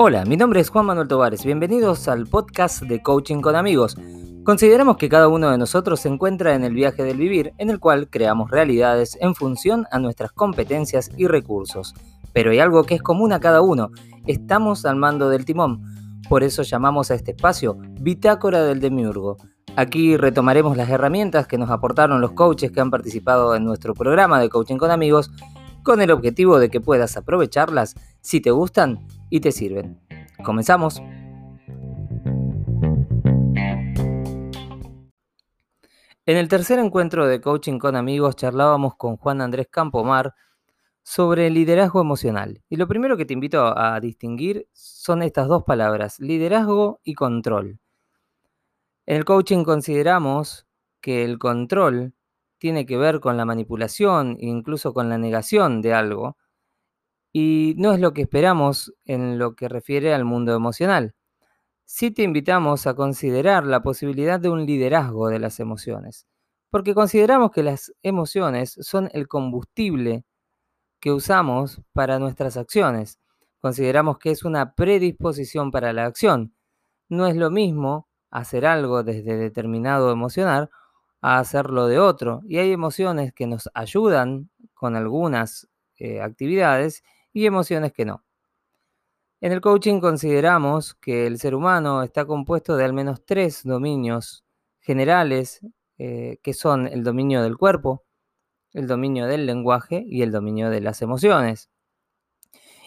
Hola, mi nombre es Juan Manuel Tovares. Bienvenidos al podcast de Coaching con Amigos. Consideramos que cada uno de nosotros se encuentra en el viaje del vivir, en el cual creamos realidades en función a nuestras competencias y recursos. Pero hay algo que es común a cada uno. Estamos al mando del timón. Por eso llamamos a este espacio Bitácora del Demiurgo. Aquí retomaremos las herramientas que nos aportaron los coaches que han participado en nuestro programa de Coaching con Amigos con el objetivo de que puedas aprovecharlas si te gustan y te sirven. Comenzamos. En el tercer encuentro de coaching con amigos charlábamos con Juan Andrés Campomar sobre liderazgo emocional. Y lo primero que te invito a distinguir son estas dos palabras, liderazgo y control. En el coaching consideramos que el control tiene que ver con la manipulación incluso con la negación de algo, y no es lo que esperamos en lo que refiere al mundo emocional. Sí te invitamos a considerar la posibilidad de un liderazgo de las emociones, porque consideramos que las emociones son el combustible que usamos para nuestras acciones. Consideramos que es una predisposición para la acción. No es lo mismo hacer algo desde determinado emocional a hacerlo de otro. Y hay emociones que nos ayudan con algunas eh, actividades y emociones que no. En el coaching consideramos que el ser humano está compuesto de al menos tres dominios generales, eh, que son el dominio del cuerpo, el dominio del lenguaje y el dominio de las emociones.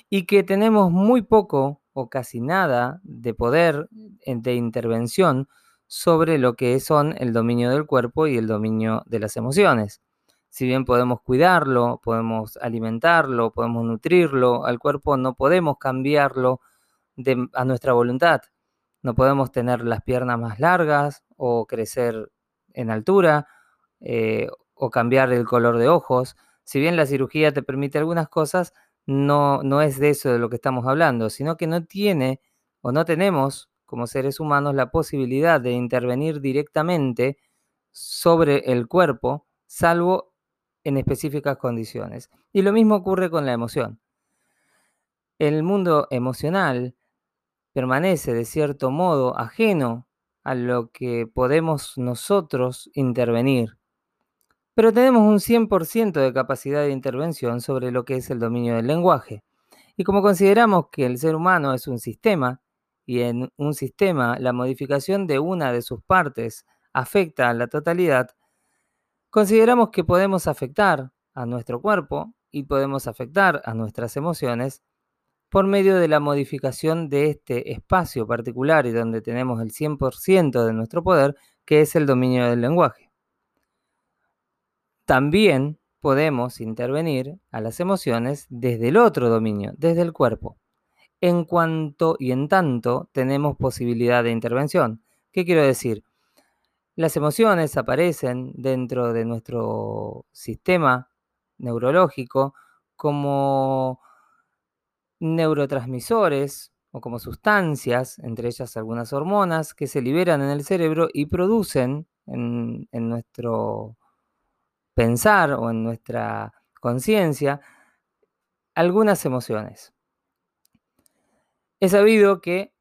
Y que tenemos muy poco o casi nada de poder eh, de intervención sobre lo que son el dominio del cuerpo y el dominio de las emociones si bien podemos cuidarlo, podemos alimentarlo, podemos nutrirlo, al cuerpo no podemos cambiarlo a nuestra voluntad. No podemos tener las piernas más largas o crecer en altura eh, o cambiar el color de ojos. Si bien la cirugía te permite algunas cosas, no, no es de eso de lo que estamos hablando, sino que no tiene o no tenemos como seres humanos la posibilidad de intervenir directamente sobre el cuerpo, salvo en específicas condiciones. Y lo mismo ocurre con la emoción. El mundo emocional permanece de cierto modo ajeno a lo que podemos nosotros intervenir. Pero tenemos un 100% de capacidad de intervención sobre lo que es el dominio del lenguaje. Y como consideramos que el ser humano es un sistema, y en un sistema la modificación de una de sus partes afecta a la totalidad, Consideramos que podemos afectar a nuestro cuerpo y podemos afectar a nuestras emociones por medio de la modificación de este espacio particular y donde tenemos el 100% de nuestro poder, que es el dominio del lenguaje. También podemos intervenir a las emociones desde el otro dominio, desde el cuerpo, en cuanto y en tanto tenemos posibilidad de intervención. ¿Qué quiero decir? Las emociones aparecen dentro de nuestro sistema neurológico como neurotransmisores o como sustancias, entre ellas algunas hormonas, que se liberan en el cerebro y producen en, en nuestro pensar o en nuestra conciencia algunas emociones. He sabido que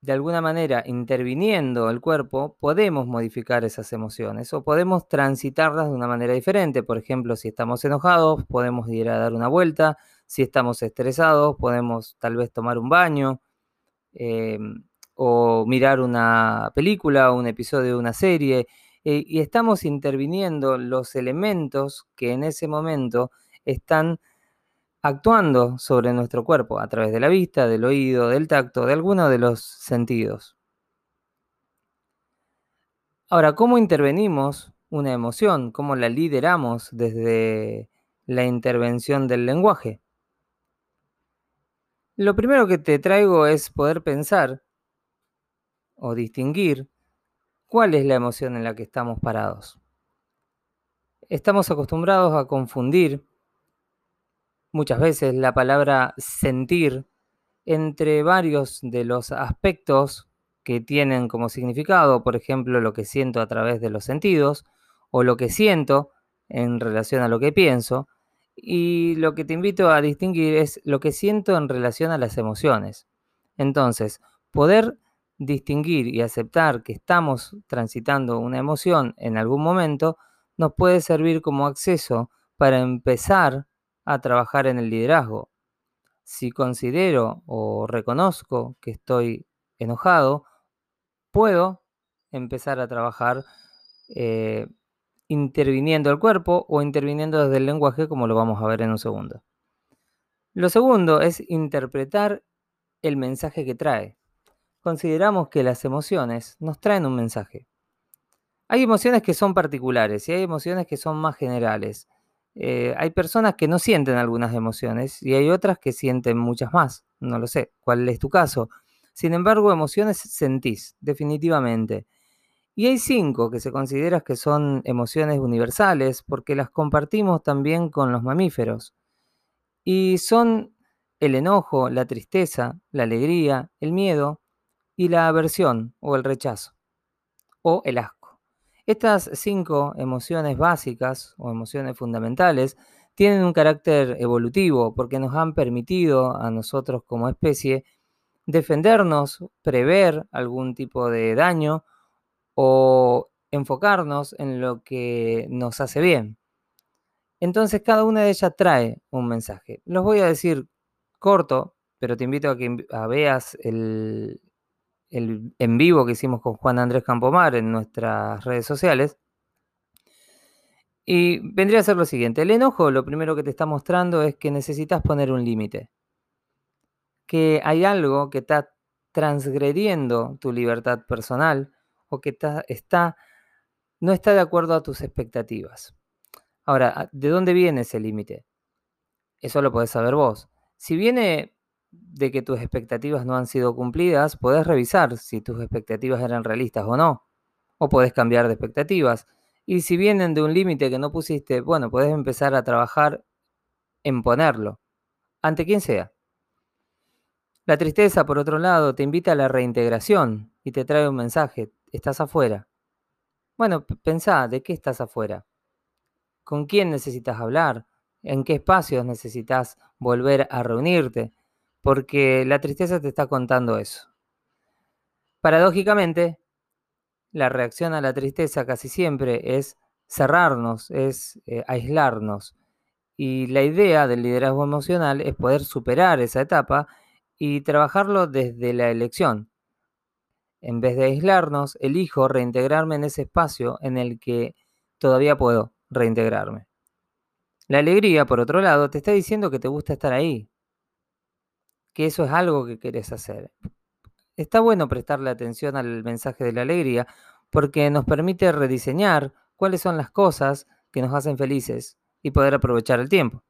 de alguna manera interviniendo el cuerpo, podemos modificar esas emociones o podemos transitarlas de una manera diferente. Por ejemplo, si estamos enojados, podemos ir a dar una vuelta. Si estamos estresados, podemos tal vez tomar un baño em, o mirar una película o un episodio de una serie. Eh, y estamos interviniendo los elementos que en ese momento están actuando sobre nuestro cuerpo a través de la vista, del oído, del tacto, de alguno de los sentidos. Ahora, ¿cómo intervenimos una emoción? ¿Cómo la lideramos desde la intervención del lenguaje? Lo primero que te traigo es poder pensar o distinguir cuál es la emoción en la que estamos parados. Estamos acostumbrados a confundir muchas veces la palabra sentir entre varios de los aspectos que tienen como significado, por ejemplo, lo que siento a través de los sentidos o lo que siento en relación a lo que pienso y lo que te invito a distinguir es lo que siento en relación a las emociones. Entonces, poder distinguir y aceptar que estamos transitando una emoción en algún momento nos puede servir como acceso para empezar a trabajar en el liderazgo. Si considero o reconozco que estoy enojado, puedo empezar a trabajar eh, interviniendo el cuerpo o interviniendo desde el lenguaje, como lo vamos a ver en un segundo. Lo segundo es interpretar el mensaje que trae. Consideramos que las emociones nos traen un mensaje. Hay emociones que son particulares y hay emociones que son más generales. Eh, hay personas que no sienten algunas emociones y hay otras que sienten muchas más. No lo sé, cuál es tu caso. Sin embargo, emociones sentís, definitivamente. Y hay cinco que se consideran que son emociones universales porque las compartimos también con los mamíferos. Y son el enojo, la tristeza, la alegría, el miedo y la aversión o el rechazo o el asco. Estas cinco emociones básicas o emociones fundamentales tienen un carácter evolutivo porque nos han permitido a nosotros como especie defendernos, prever algún tipo de daño o enfocarnos en lo que nos hace bien. Entonces cada una de ellas trae un mensaje. Los voy a decir corto, pero te invito a que veas el, el en vivo que hicimos con Juan Andrés Campomar en nuestras redes sociales. Y vendría a ser lo siguiente, el enojo lo primero que te está mostrando es que necesitas poner un límite, que hay algo que está transgrediendo tu libertad personal o que está, no está de acuerdo a tus expectativas. Ahora, ¿de dónde viene ese límite? Eso lo podés saber vos. Si viene de que tus expectativas no han sido cumplidas, podés revisar si tus expectativas eran realistas o no. O podés cambiar de expectativas. Y si vienen de un límite que no pusiste, bueno, podés empezar a trabajar en ponerlo, ante quien sea. La tristeza, por otro lado, te invita a la reintegración y te trae un mensaje estás afuera. Bueno, pensá, ¿de qué estás afuera? ¿Con quién necesitas hablar? ¿En qué espacios necesitas volver a reunirte? Porque la tristeza te está contando eso. Paradójicamente, la reacción a la tristeza casi siempre es cerrarnos, es eh, aislarnos. Y la idea del liderazgo emocional es poder superar esa etapa y trabajarlo desde la elección, en vez de aislarnos, elijo reintegrarme en ese espacio en el que todavía puedo reintegrarme. La alegría, por otro lado, te está diciendo que te gusta estar ahí, que eso es algo que querés hacer. Está bueno prestarle atención al mensaje de la alegría porque nos permite rediseñar cuáles son las cosas que nos hacen felices y poder aprovechar el tiempo.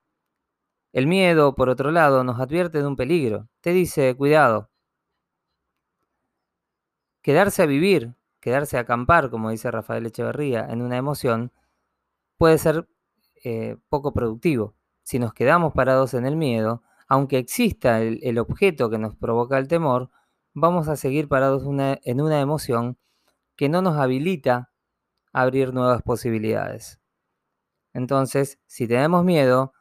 El miedo, por otro lado, nos advierte de un peligro. Te dice, cuidado, quedarse a vivir, quedarse a acampar, como dice Rafael Echeverría, en una emoción, puede ser eh, poco productivo. Si nos quedamos parados en el miedo, aunque exista el, objeto que nos provoca el temor, vamos a seguir parados en una emoción que no nos habilita a abrir nuevas posibilidades. Entonces, si tenemos miedo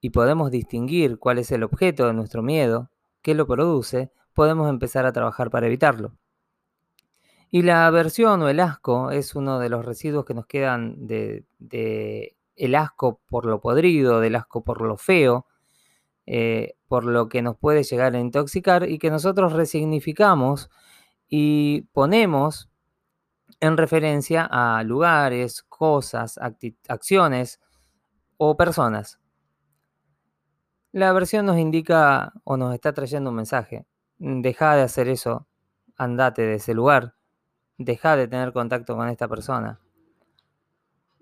y podemos distinguir cuál es el objeto de nuestro miedo, qué lo produce, podemos empezar a trabajar para evitarlo. Y la aversión o el asco es uno de los residuos que nos quedan de, el asco por lo podrido, del asco por lo feo, eh, por lo que nos puede llegar a intoxicar y que nosotros resignificamos y ponemos en referencia a lugares, cosas, acciones o personas. La aversión nos indica o nos está trayendo un mensaje. Mm, deja de hacer eso, andate de ese lugar, deja de tener contacto con esta persona.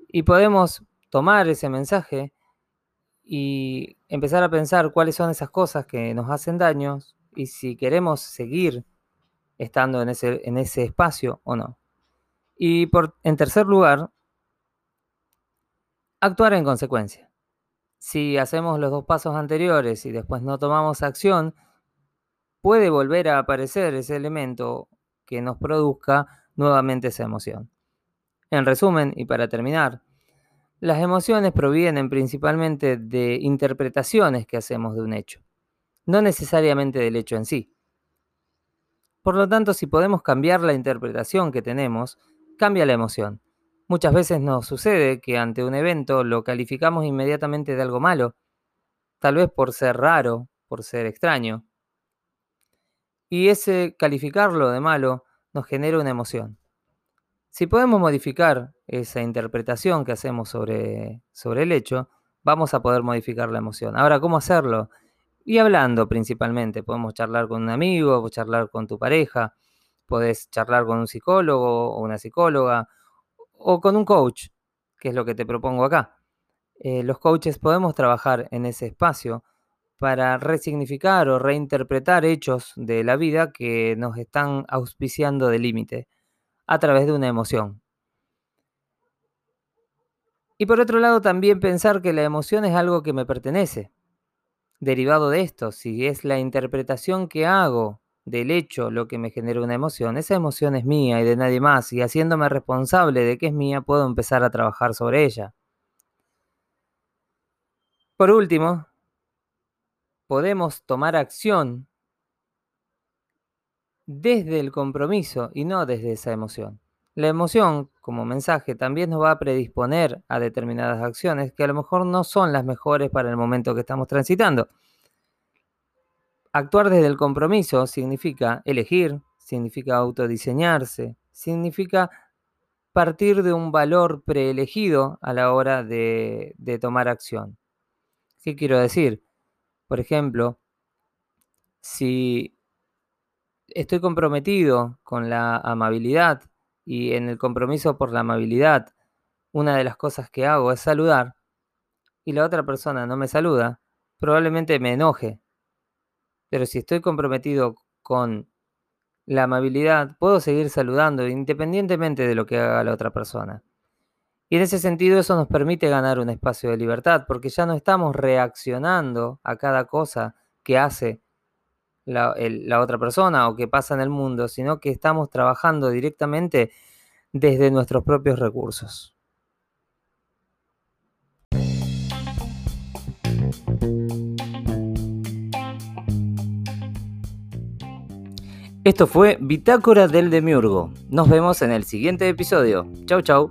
Y podemos tomar ese mensaje y empezar a pensar cuáles son esas cosas que nos hacen daño y si queremos seguir estando en ese, en ese espacio o no. Y por, en tercer lugar, actuar en consecuencia. Si hacemos los dos pasos anteriores y después no tomamos acción, puede volver a aparecer ese elemento que nos produzca nuevamente esa emoción. En resumen, y para terminar, Las emociones provienen principalmente de interpretaciones que hacemos de un hecho, no necesariamente del hecho en sí. Por lo tanto, si podemos cambiar la interpretación que tenemos, cambia la emoción. Muchas veces nos sucede que ante un evento lo calificamos inmediatamente de algo malo, tal vez por ser raro, por ser extraño. Y ese calificarlo de malo nos genera una emoción. Si podemos modificar esa interpretación que hacemos sobre, sobre el hecho, vamos a poder modificar la emoción. Ahora, ¿cómo hacerlo? Y hablando principalmente, podemos charlar con un amigo, charlar con tu pareja, podés charlar con un psicólogo o una psicóloga o con un coach, que es lo que te propongo acá. Eh, los coaches podemos trabajar en ese espacio para resignificar o reinterpretar hechos de la vida que nos están auspiciando de límite a través de una emoción. Y por otro lado, también pensar que la emoción es algo que me pertenece. Derivado de esto, si es la interpretación que hago del hecho lo que me genera una emoción, esa emoción es mía y de nadie más, y haciéndome responsable de que es mía, puedo empezar a trabajar sobre ella. Por último, podemos tomar acción desde el compromiso y no desde esa emoción. La emoción, como mensaje, también nos va a predisponer a determinadas acciones que a lo mejor no son las mejores para el momento que estamos transitando. Actuar desde el compromiso significa elegir, significa autodiseñarse, significa partir de un valor preelegido a la hora de, de tomar acción. ¿Qué quiero decir? Por ejemplo, si estoy comprometido con la amabilidad y en el compromiso por la amabilidad, una de las cosas que hago es saludar y la otra persona no me saluda, probablemente me enoje. Pero si estoy comprometido con la amabilidad, puedo seguir saludando independientemente de lo que haga la otra persona. Y en ese sentido eso nos permite ganar un espacio de libertad, porque ya no estamos reaccionando a cada cosa que hace la, otra persona o que pasa en el mundo, sino que estamos trabajando directamente desde nuestros propios recursos. Esto fue Bitácora del Demiurgo. Nos vemos en el siguiente episodio. Chau chau.